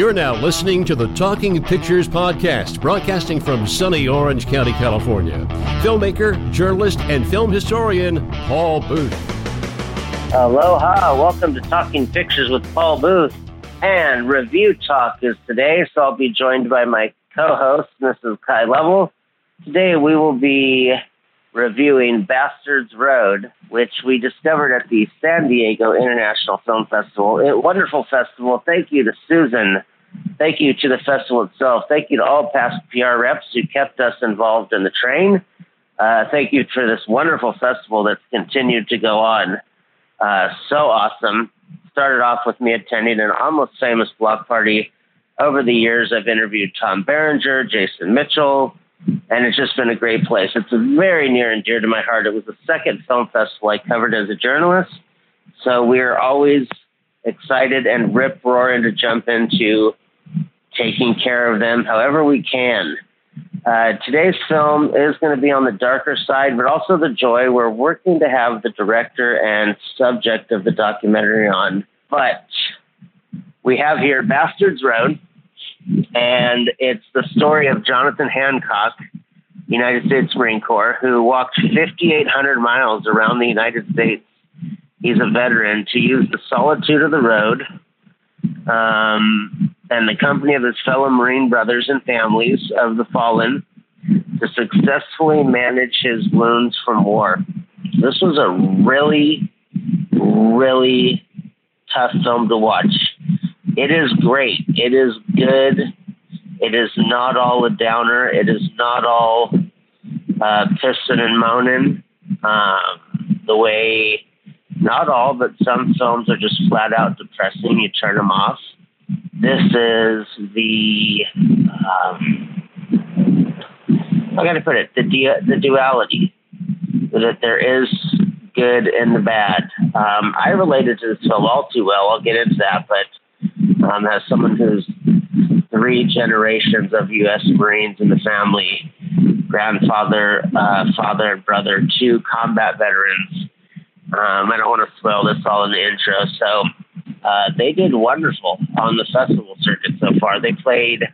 You're now listening to the Talking Pictures Podcast, broadcasting from sunny Orange County, California. Filmmaker, journalist, and film historian Paul Booth. Aloha, welcome to Talking Pictures with Paul Booth. And Review Talk is today, so I'll be joined by my co host, Mrs. Kai Level. Today we will be reviewing Bastards Road, which we discovered at the San Diego International Film Festival. A wonderful festival. Thank you to Susan. Thank you to the festival itself. Thank you to all past PR reps who kept us involved in the train. Uh, thank you for this wonderful festival that's continued to go on. Uh, so awesome. Started off with me attending an almost famous block party. Over the years, I've interviewed Tom Berenger, Jason Mitchell, and it's just been a great place. It's very near and dear to my heart. It was the second film festival I covered as a journalist, so we're always excited and rip roaring to jump into taking care of them however we can. Uh, today's film is going to be on the darker side, but also the joy. We're working to have the director and subject of the documentary on, but we have here Bastards Road and it's the story of Jonathan Hancock, United States Marine Corps, who walked 5,800 miles around the United States. He's a veteran to use the solitude of the road um, and the company of his fellow Marine brothers and families of the fallen to successfully manage his wounds from war. This was a really, really tough film to watch. It is great. It is good. It is not all a downer. It is not all uh, pissing and moaning. Um, the way, not all, but some films are just flat out depressing. You turn them off. This is the, um, how can I put it? The, the duality that there is good and the bad. Um, I related to this film all too well. I'll get into that, but um, as someone who's three generations of U.S. Marines in the family, grandfather, uh, father, and brother, two combat veterans. Um, I don't want to spoil this all in the intro. So uh, they did wonderful on the festival circuit so far. They played,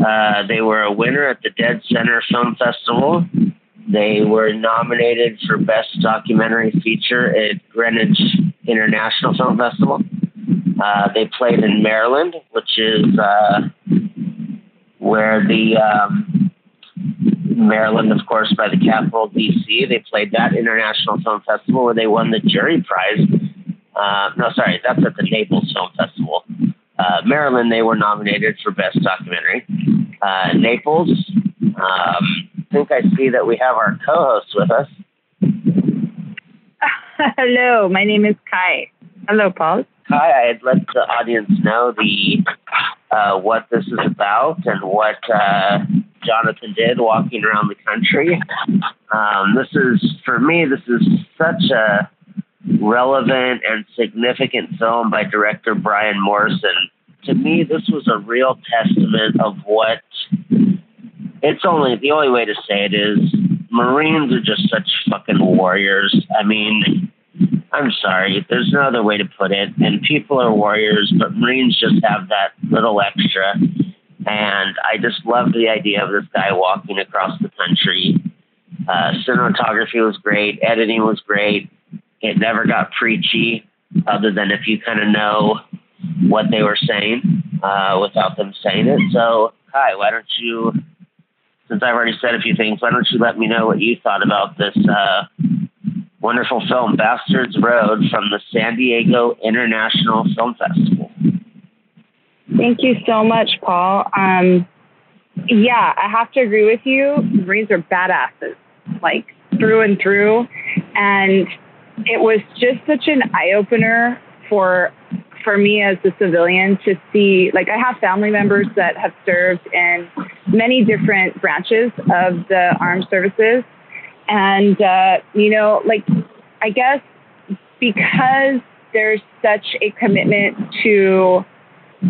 uh, they were a winner at the Dead Center Film Festival. They were nominated for Best Documentary Feature at Greenwich International Film Festival. Uh, they played in Maryland, which is uh, where the um, Maryland, of course, by the capital D.C. They played that International Film Festival where they won the jury prize. Uh, no, sorry, that's at the Naples Film Festival. Uh, Maryland, they were nominated for Best Documentary. Uh, Naples, um, I think I see that we have our co-host with us. Hello, my name is Kai. Hello, Paul. Kai, I'd let the audience know the uh, what this is about and what uh, Jonathan did walking around the country. Um, this is for me. This is such a relevant and significant film by director Brian Morrison. To me, this was a real testament of what. It's only the only way to say it is Marines are just such fucking warriors. I mean, I'm sorry, there's no other way to put it. And people are warriors, but Marines just have that little extra. And I just love the idea of this guy walking across the country. Uh, cinematography was great, editing was great. It never got preachy, other than if you kind of know what they were saying uh, without them saying it. So, Kai, why don't you, since I've already said a few things, why don't you let me know what you thought about this uh, wonderful film, Bastards Road, from the San Diego International Film Festival. Thank you so much, Paul. Um, yeah, I have to agree with you. Marines are badasses, like through and through. And it was just such an eye opener for for me as a civilian to see like I have family members that have served in many different branches of the armed services and, uh, you know, like, I guess because there's such a commitment to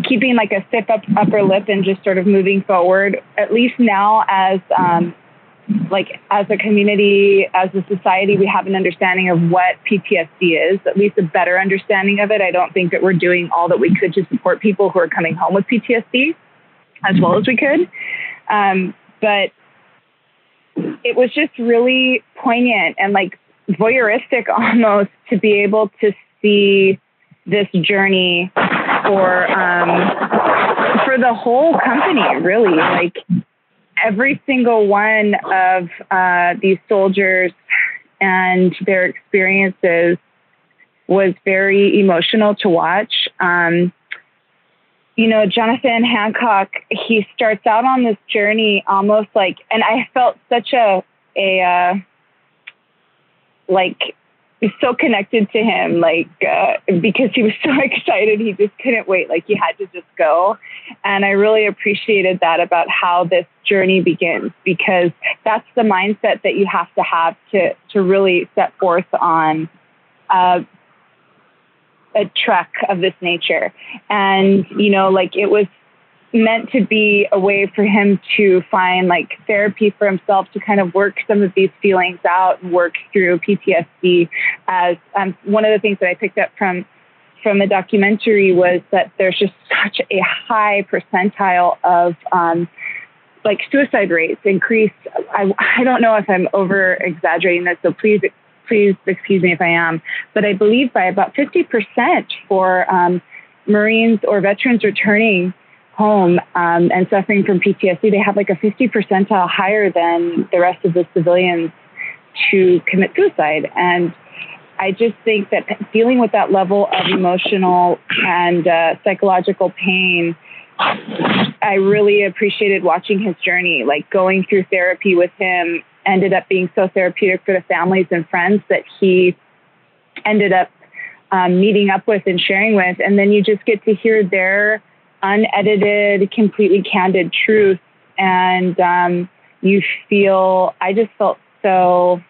keeping like a stiff up upper lip and just sort of moving forward, at least now as um, like as a community, as a society, we have an understanding of what PTSD is, at least a better understanding of it. I don't think that we're doing all that we could to support people who are coming home with PTSD as well as we could. Um, but it was just really poignant and like voyeuristic almost to be able to see this journey for um, for the whole company really. Like every single one of uh, these soldiers and their experiences was very emotional to watch. Um, you know, Jonathan Hancock, he starts out on this journey almost like, and I felt such a, a, uh, like, so connected to him, like, uh, because he was so excited, he just couldn't wait. Like, he had to just go. And I really appreciated that about how this journey begins, because that's the mindset that you have to have to, to really set forth on, uh, a trek of this nature. And, you know, like it was meant to be a way for him to find like therapy for himself to kind of work some of these feelings out and work through PTSD. As um, one of the things that I picked up from from the documentary was that there's just such a high percentile of um, like suicide rates increased. I, I don't know if I'm over exaggerating this, so please please excuse me if I am, but I believe by about 50% for um, Marines or veterans returning home um, and suffering from PTSD, they have like a 50 percentile higher than the rest of the civilians to commit suicide. And I just think that dealing with that level of emotional and uh, psychological pain, I really appreciated watching his journey, like going through therapy with him ended up being so therapeutic for the families and friends that he ended up um, meeting up with and sharing with. And then you just get to hear their unedited, completely candid truth. And um, you feel, I just felt so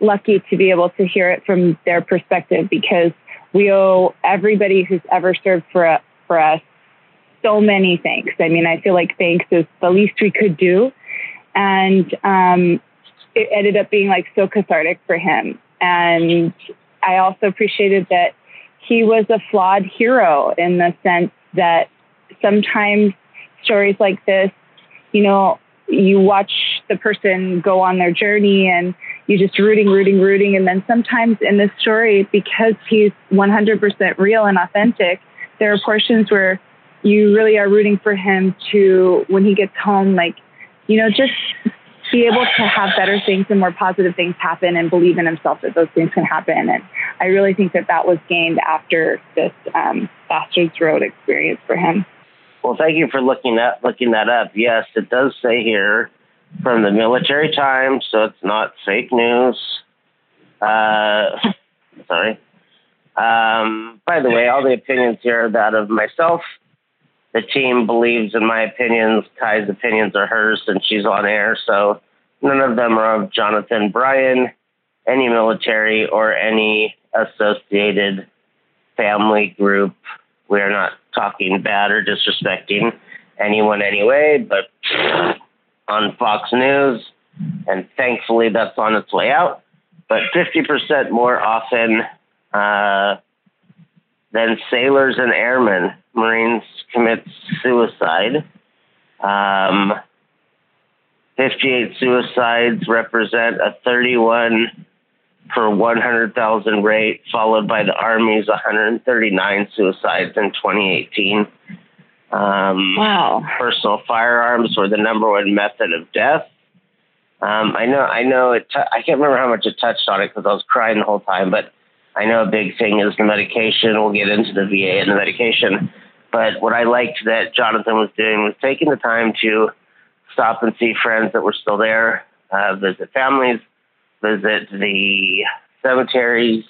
lucky to be able to hear it from their perspective because we owe everybody who's ever served for, for us so many thanks. I mean, I feel like thanks is the least we could do. And um, it ended up being like so cathartic for him. And I also appreciated that he was a flawed hero in the sense that sometimes stories like this, you know, you watch the person go on their journey and you just rooting, rooting, rooting. And then sometimes in this story, because he's 100% real and authentic, there are portions where you really are rooting for him to, when he gets home, like, you know, just be able to have better things and more positive things happen and believe in himself that those things can happen. And I really think that that was gained after this um, Bastards Road experience for him. Well, thank you for looking that looking that up. Yes, it does say here from the Military Times, so it's not fake news. Uh, sorry. Um, by the way, all the opinions here are that of myself. The team believes in my opinions. Kai's opinions are hers, and she's on air. So none of them are of Jonathan Bryan, any military, or any associated family group. We are not talking bad or disrespecting anyone anyway, but on Fox News, and thankfully that's on its way out. But 50% more often uh, than sailors and airmen, Marines commit suicide. Um, 58 suicides represent a 31 per 100,000 rate, followed by the Army's 139 suicides in 2018. Um, wow. Personal firearms were the number one method of death. Um, I know, I know it. T- I can't remember how much it touched on it because I was crying the whole time. But I know a big thing is the medication. We'll get into the VA and the medication. But what I liked that Jonathan was doing was taking the time to stop and see friends that were still there, uh, visit families, visit the cemeteries.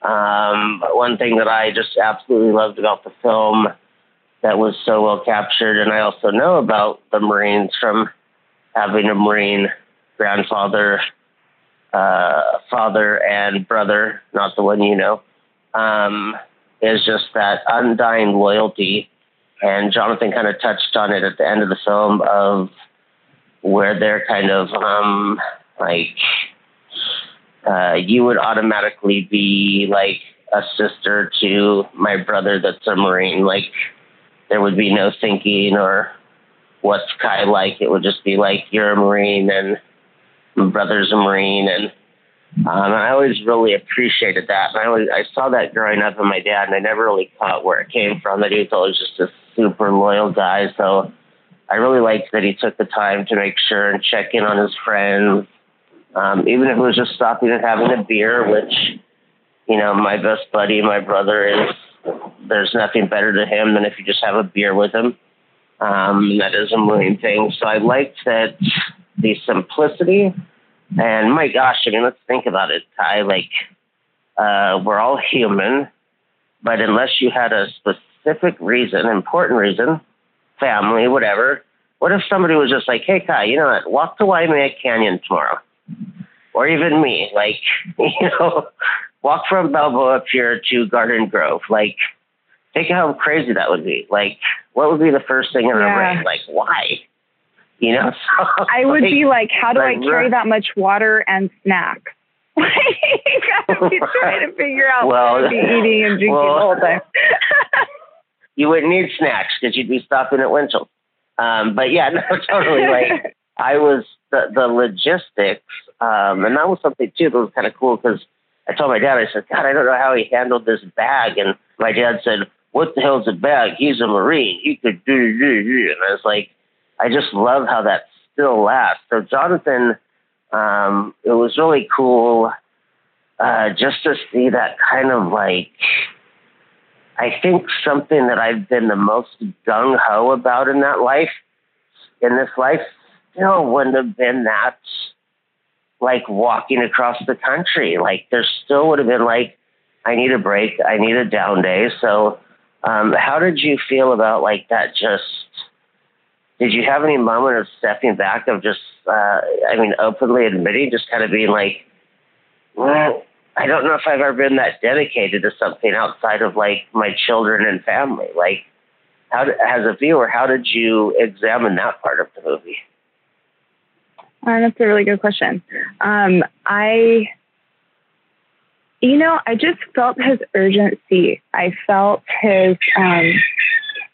Um, one thing that I just absolutely loved about the film that was so well captured, and I also know about the Marines from having a Marine grandfather, uh, father, and brother, not the one you know, um, is just that undying loyalty. And Jonathan kind of touched on it at the end of the film of where they're kind of um, like uh, you would automatically be like a sister to my brother that's a Marine. Like there would be no thinking or what's Kai like. It would just be like you're a Marine and my brother's a Marine and um, I always really appreciated that. And I always I saw that growing up in my dad and I never really caught where it came from. That he was always just a super loyal guy. So I really liked that he took the time to make sure and check in on his friends. Um, even if it was just stopping and having a beer, which, you know, my best buddy, my brother is there's nothing better to him than if you just have a beer with him. Um, that is a Marine thing. So I liked that the simplicity and my gosh, I mean, let's think about it, Ty. Like, uh, we're all human, but unless you had a specific reason, important reason, family, whatever, what if somebody was just like, hey, Kai, you know what, walk to Waimea Canyon tomorrow? Or even me, like, you know, walk from Balboa Pier to Garden Grove. Like, think how crazy that would be. Like, what would be the first thing in yeah. our brain? Like, why? You know, so, I would like, be like, how do like, I carry that much water and snacks? you gotta be trying to figure out well, what I'd be eating and drinking well, the whole time. you wouldn't need snacks because you'd be stopping at Winchell. Um, but yeah, no, totally. Like I was the the logistics, um, and that was something too that was kind of cool because I told my dad, I said, God, I don't know how he handled this bag, and my dad said, What the hell's a bag? He's a Marine. He could do, do, do. And I was like, I just love how that still lasts. So Jonathan, um, it was really cool uh, just to see that kind of like. I think something that I've been the most gung ho about in that life, in this life, still wouldn't have been that like walking across the country. Like there still would have been like, I need a break, I need a down day. So, um, how did you feel about like that? Just did you have any moment of stepping back of just, uh, I mean, openly admitting, just kind of being like, well, I don't know if I've ever been that dedicated to something outside of like my children and family. Like, how did, as a viewer, how did you examine that part of the movie? Uh, that's a really good question. Um, I, you know, I just felt his urgency. I felt his, um,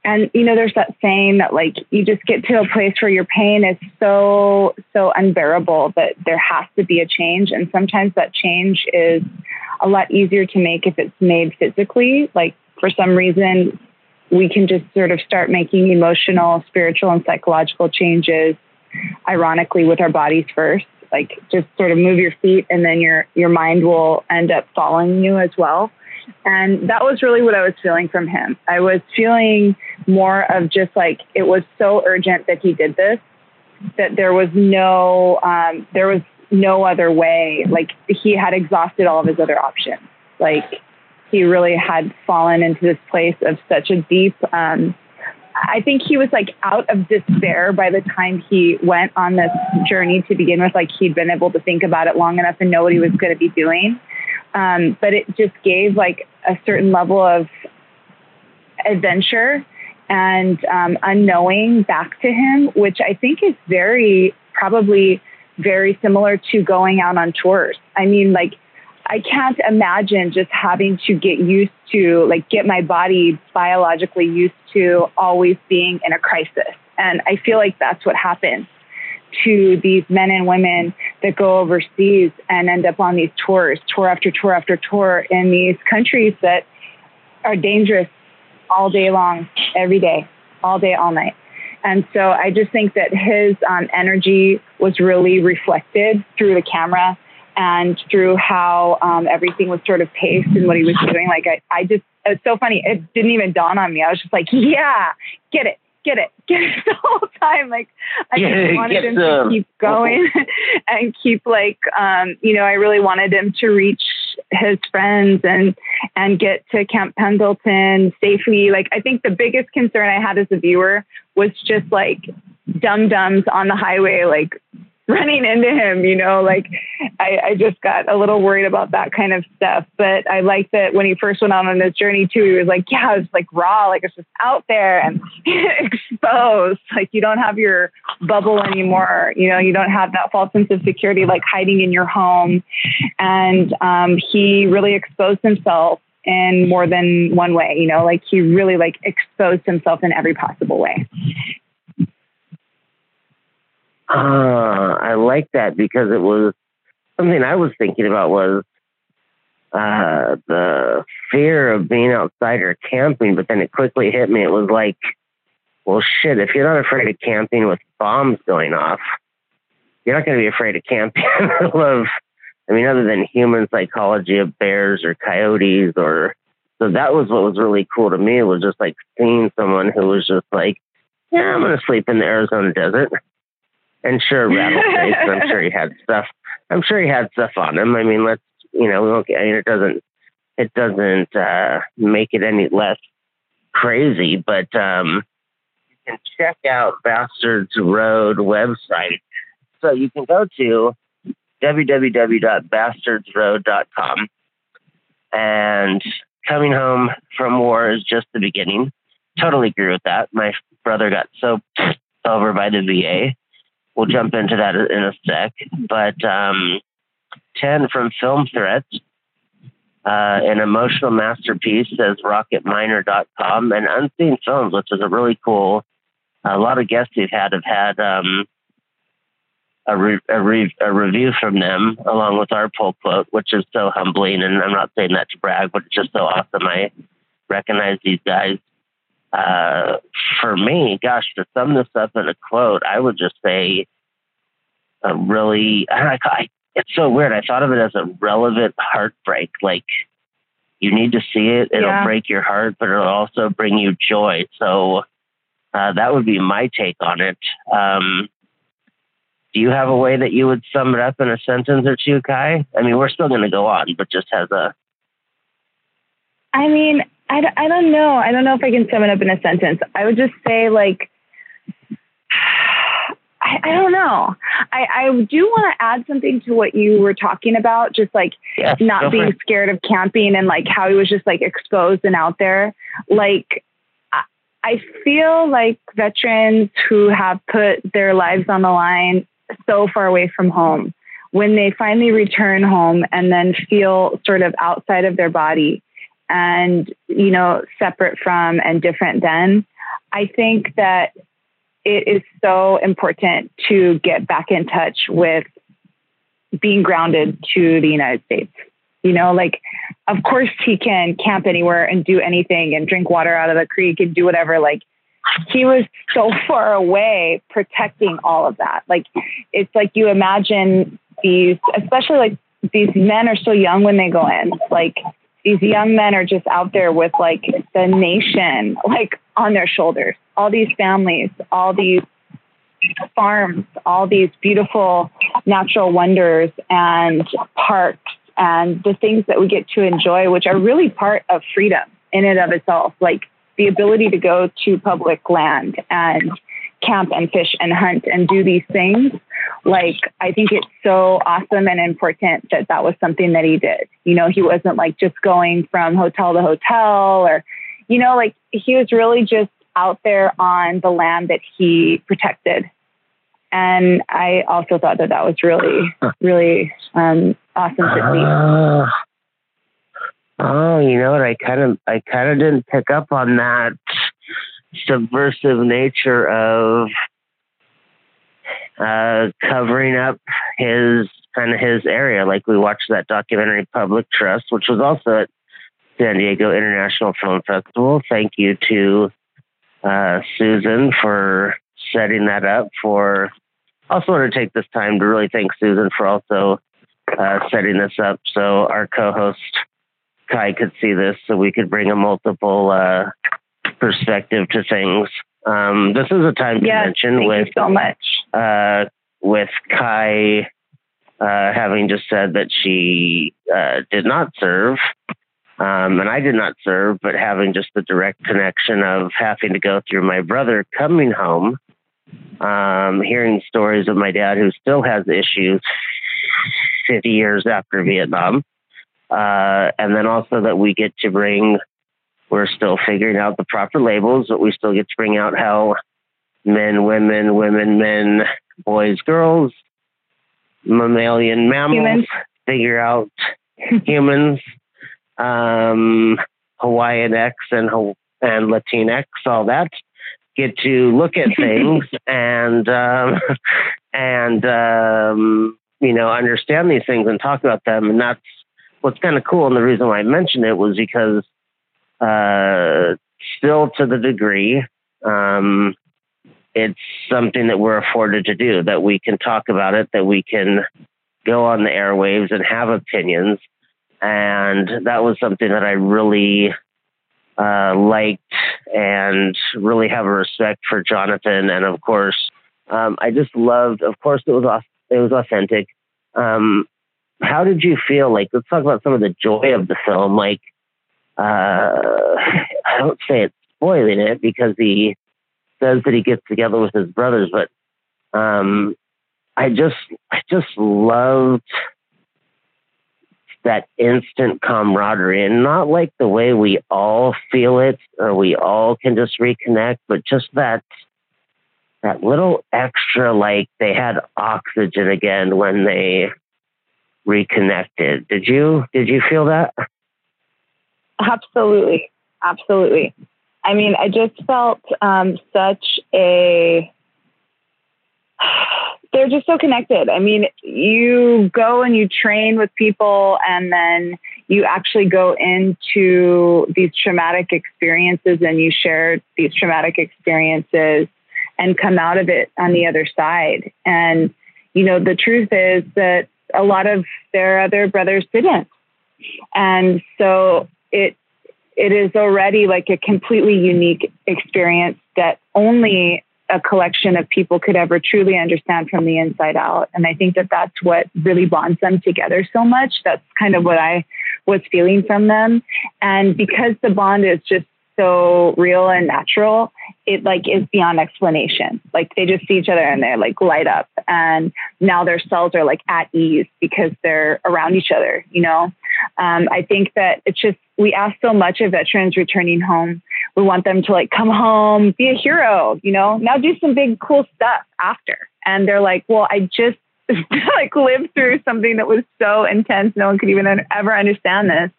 and you know, there's that saying that like you just get to a place where your pain is so so unbearable that there has to be a change, and sometimes that change is a lot easier to make if it's made physically. Like for some reason, we can just sort of start making emotional, spiritual, and psychological changes, ironically, with our bodies first. Like just sort of move your feet, and then your your mind will end up following you as well. And that was really what I was feeling from him. I was feeling more of just like it was so urgent that he did this that there was no um, there was no other way. Like he had exhausted all of his other options. Like he really had fallen into this place of such a deep. Um, I think he was like out of despair by the time he went on this journey to begin with. Like he'd been able to think about it long enough and know what he was going to be doing. Um, but it just gave like a certain level of adventure and um, unknowing back to him, which I think is very, probably very similar to going out on tours. I mean, like, I can't imagine just having to get used to, like, get my body biologically used to always being in a crisis. And I feel like that's what happens to these men and women that go overseas and end up on these tours, tour after tour after tour in these countries that are dangerous all day long, every day, all day, all night. And so I just think that his um, energy was really reflected through the camera and through how um, everything was sort of paced and what he was doing. Like I, I just, it's so funny. It didn't even dawn on me. I was just like, yeah, get it, get it, get it the whole time. Like I yeah, just wanted him to keep going and keep like, um, you know, I really wanted him to reach his friends and and get to Camp Pendleton safely. Like I think the biggest concern I had as a viewer was just like dum dums on the highway, like running into him, you know, like I, I just got a little worried about that kind of stuff. But I like that when he first went out on his journey too, he was like, yeah, it's like raw, like it's just out there and exposed. Like you don't have your bubble anymore. You know, you don't have that false sense of security, like hiding in your home. And um, he really exposed himself in more than one way, you know, like he really like exposed himself in every possible way. Uh, I like that because it was something I was thinking about was uh, the fear of being outside or camping, but then it quickly hit me. It was like, well, shit, if you're not afraid of camping with bombs going off, you're not going to be afraid of camping of, I mean, other than human psychology of bears or coyotes or, so that was what was really cool to me. Was just like seeing someone who was just like, yeah, I'm going to sleep in the Arizona desert and sure rattlesnakes. I'm sure he had stuff. I'm sure he had stuff on him. I mean, let's you know, okay, I mean, it doesn't it doesn't uh, make it any less crazy, but um, you can check out Bastards Road website. So you can go to www.bastardsroad.com and coming home from war is just the beginning. Totally agree with that. My brother got soaked over by the VA we'll jump into that in a sec. But um, 10 from Film Threats, uh, an emotional masterpiece, says rocketminer.com, and Unseen Films, which is a really cool. A lot of guests we've had have had um, a, re- a, re- a, review from them along with our pull quote, which is so humbling. And I'm not saying that to brag, but it's just so awesome. I recognize these guys uh, for me, gosh, to sum this up in a quote, I would just say a really, I, I, it's so weird. I thought of it as a relevant heartbreak. Like you need to see it. It'll yeah. break your heart, but it'll also bring you joy. So uh, that would be my take on it. Um, do you have a way that you would sum it up in a sentence or two, Kai? I mean, we're still going to go on, but just as a. I mean, I, I don't know. I don't know if I can sum it up in a sentence. I would just say like, I, I don't know. I, I do want to add something to what you were talking about, just like yes, not being scared of camping and like how he was just like exposed and out there. Like, I feel like veterans who have put their lives on the line so far away from home, when they finally return home and then feel sort of outside of their body, and, you know, separate from and different than, I think that it is so important to get back in touch with being grounded to the United States. You know, like, of course, he can camp anywhere and do anything and drink water out of the creek and do whatever. Like, he was so far away protecting all of that. Like, it's like you imagine these, especially like these men are so young when they go in. Like, these young men are just out there with like the nation like on their shoulders. All these families all these farms all these beautiful natural wonders and parks and the things that we get to enjoy which are really part of freedom in and of itself like the ability to go to public land and camp and fish and hunt and do these things like i think it's so awesome and important that that was something that he did. You know he wasn't like just going from hotel to hotel or you know like he was really just out there on the land that he protected. And i also thought that that was really really um, awesome to see. Uh, oh you know what? I kind of i kind of didn't pick up on that subversive nature of uh, covering up his kind of his area. Like we watched that documentary Public Trust, which was also at San Diego International Film Festival. Thank you to uh, Susan for setting that up. For also want to take this time to really thank Susan for also uh, setting this up so our co-host Kai could see this, so we could bring a multiple uh, perspective to things. Um, this is a time to yes, mention with so much uh, with Kai uh, having just said that she uh, did not serve, um, and I did not serve, but having just the direct connection of having to go through my brother coming home um, hearing stories of my dad who still has issues 50 years after Vietnam. Uh, and then also that we get to bring, we're still figuring out the proper labels, but we still get to bring out how men, women, women, men, boys, girls, mammalian mammals, humans. figure out humans, um, Hawaiian X and, and Latinx, all that get to look at things and um, and um, you know understand these things and talk about them. And that's what's kind of cool. And the reason why I mentioned it was because uh, still to the degree um, it's something that we're afforded to do. That we can talk about it. That we can go on the airwaves and have opinions. And that was something that I really uh, liked and really have a respect for Jonathan. And of course, um, I just loved. Of course, it was it was authentic. Um, how did you feel? Like, let's talk about some of the joy of the film. Like, uh, I don't say it's spoiling it because he says that he gets together with his brothers, but um, I just, I just loved that instant camaraderie and not like the way we all feel it or we all can just reconnect, but just that that little extra like they had oxygen again when they reconnected. Did you did you feel that? Absolutely. Absolutely. I mean, I just felt um, such a they're just so connected. I mean, you go and you train with people, and then you actually go into these traumatic experiences and you share these traumatic experiences and come out of it on the other side. And, you know, the truth is that a lot of their other brothers didn't. And so it, it is already like a completely unique experience that only a collection of people could ever truly understand from the inside out. And I think that that's what really bonds them together so much. That's kind of what I was feeling from them. And because the bond is just so real and natural, it like is beyond explanation. Like they just see each other and they're like light up and now their cells are like at ease because they're around each other, you know? Um, I think that it's just, we ask so much of veterans returning home. We want them to like come home, be a hero, you know, now do some big cool stuff after. And they're like, well, I just like lived through something that was so intense. No one could even ever understand this.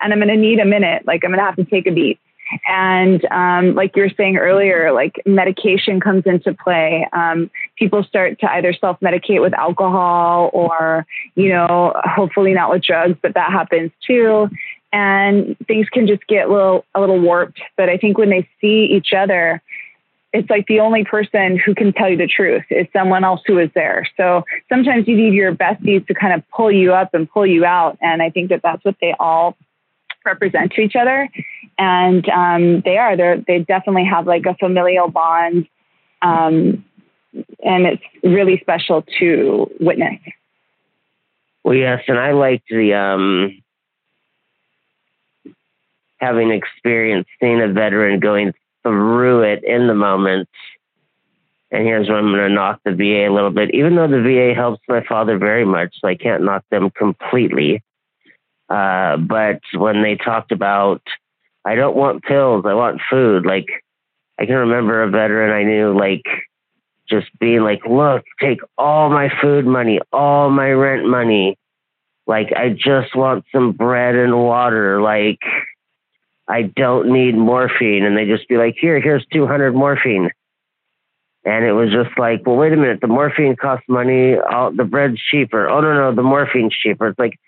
And I'm going to need a minute. Like I'm going to have to take a beat. And um, like you were saying earlier, like medication comes into play. Um, people start to either self medicate with alcohol or, you know, hopefully not with drugs, but that happens too. And things can just get a little, a little warped. But I think when they see each other, it's like the only person who can tell you the truth is someone else who is there. So sometimes you need your besties to kind of pull you up and pull you out. And I think that that's what they all represent to each other, and um, they are they they definitely have like a familial bond, um, and it's really special to witness. Well, yes, and I liked the um, having experienced seeing a veteran going through it in the moment. And here's where I'm going to knock the VA a little bit. Even though the VA helps my father very much, so I can't knock them completely. Uh, but when they talked about, I don't want pills, I want food, like I can remember a veteran I knew, like just being like, look, take all my food money, all my rent money. Like, I just want some bread and water. Like, I don't need morphine. And they just be like, here, here's 200 morphine. And it was just like, well, wait a minute, the morphine costs money. The bread's cheaper. Oh, no, no, the morphine's cheaper. It's like,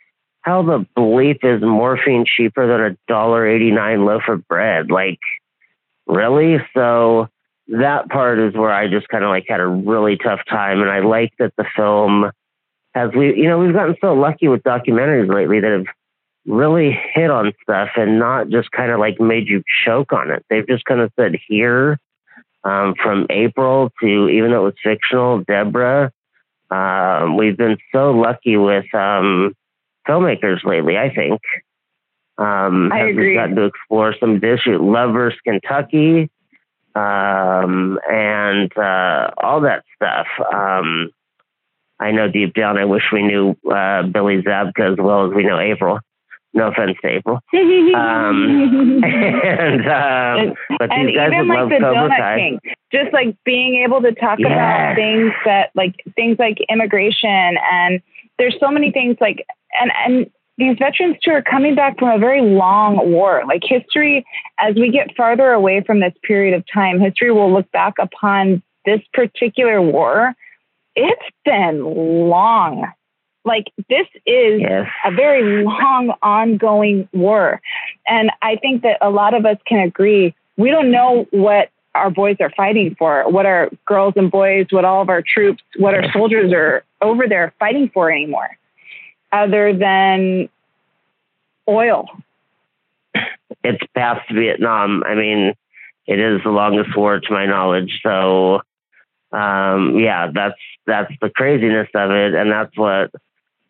how the bleep is morphine cheaper than a dollar eighty nine loaf of bread? Like, really? So that part is where I just kind of like had a really tough time, and I like that the film has we you know we've gotten so lucky with documentaries lately that have really hit on stuff and not just kind of like made you choke on it. They've just kind of said here um, from April to even though it was fictional, Deborah. Um, we've been so lucky with um, filmmakers lately. I think. Um, I agree. We've gotten to explore some dish. Lovers. Kentucky. um, and uh, all that stuff. Um, I know deep down, I wish we knew uh, Billy Zabka as well as we know April. No offense to April. um, and, um, but and these guys even would like love the Cobra Donut Kai. King, just like being able to talk Yeah. about things that like things like immigration and there's so many things like and and these veterans too are coming back from a very long war. Like history, as we get farther away from this period of time, history will look back upon this particular war. It's been long. Like this is Yes. a very long ongoing war. And I think that a lot of us can agree we don't know what our boys are fighting for, what our girls and boys, what all of our troops, what our soldiers are over there fighting for anymore, other than oil. it's past Vietnam. I mean, it is the longest war to my knowledge. So, um, yeah, that's that's the craziness of it, and that's what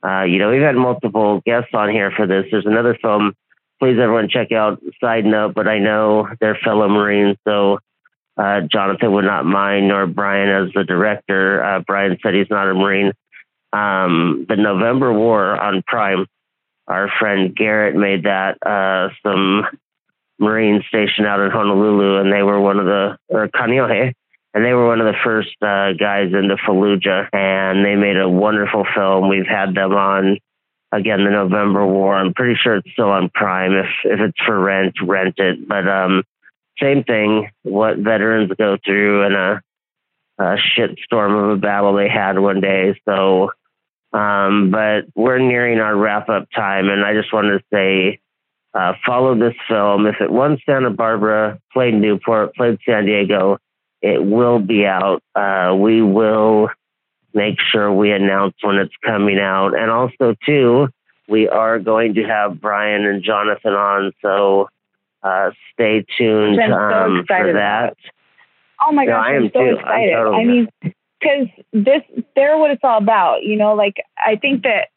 uh, you know. We've had multiple guests on here for this. There's another film. Please, everyone, check out. Side note, but I know they're fellow Marines, so uh, Jonathan would not mind, nor Brian as the director. Uh, Brian said he's not a Marine. Um, the November War on Prime our friend Garrett made that uh, some Marines stationed out in Honolulu, and they were one of the or Kaneohe, and they were one of the first uh, guys into Fallujah, and they made a wonderful film. We've had them on again the November War. I'm pretty sure it's still on Prime. If if it's for rent, rent it. But um, same thing. What veterans go through in a, a shit storm of a battle they had one day. So um, but we're nearing our wrap up time, and I just wanted to say uh, follow this film. If it won Santa Barbara, played Newport, played San Diego, it will be out. Uh, we will make sure we announce when it's coming out. And also, too, we are going to have Brian and Jonathan on, so uh, stay tuned I'm so um, for that. Oh my gosh, I I'm am so too. I'm excited. totally- I mean, because this, they're what it's all about. You know, like I think that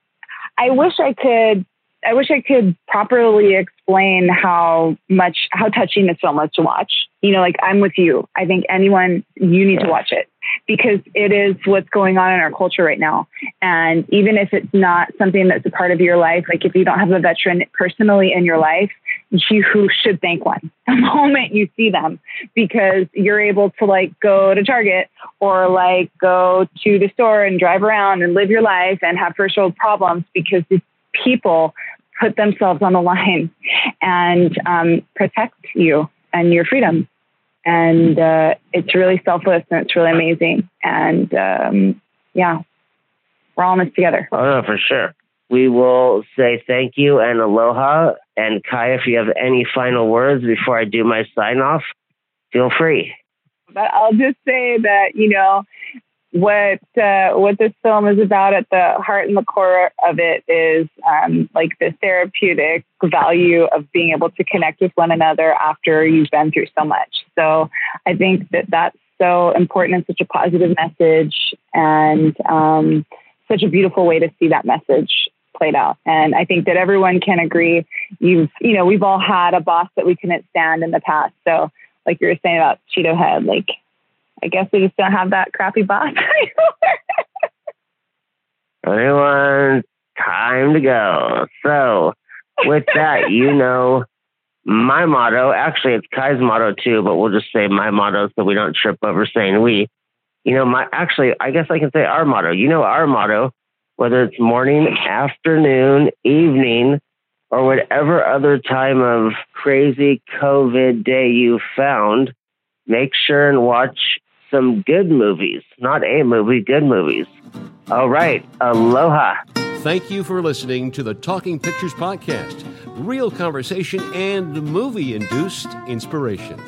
I wish I could, I wish I could properly explain how much, how touching this film is to watch. You know, like I'm with you. I think anyone, you need to watch it because it is what's going on in our culture right now. And even if it's not something that's a part of your life, like if you don't have a veteran personally in your life, you should thank one the moment you see them because you're able to like go to Target or like go to the store and drive around and live your life and have first world problems because these people put themselves on the line and um, protect you and your freedom. And uh, it's really selfless and it's really amazing. And um, yeah, we're all in this together. Oh, no, for sure. We will say thank you and aloha. And Kai, if you have any final words before I do my sign off, feel free. But I'll just say that you know what uh, what this film is about at the heart and the core of it is um, like the therapeutic value of being able to connect with one another after you've been through so much. So I think that that's so important and such a positive message and um, such a beautiful way to see that message played out. And I think that everyone can agree. You've you know we've all had a boss that we couldn't stand in the past. So like you were saying about Cheeto Head, like I guess we just don't have that crappy boss anymore. Everyone, time to go. So, with that, you know my motto. Actually, it's Kai's motto too, but we'll just say my motto so we don't trip over saying we. You know, my actually, I guess I can say our motto. You know our motto, whether it's morning, afternoon, evening, or whatever other time of crazy COVID day you found, make sure and watch some good movies. Not a movie, good movies. All right. Aloha. Thank you for listening to the Talking Pictures Podcast real conversation and movie induced inspiration.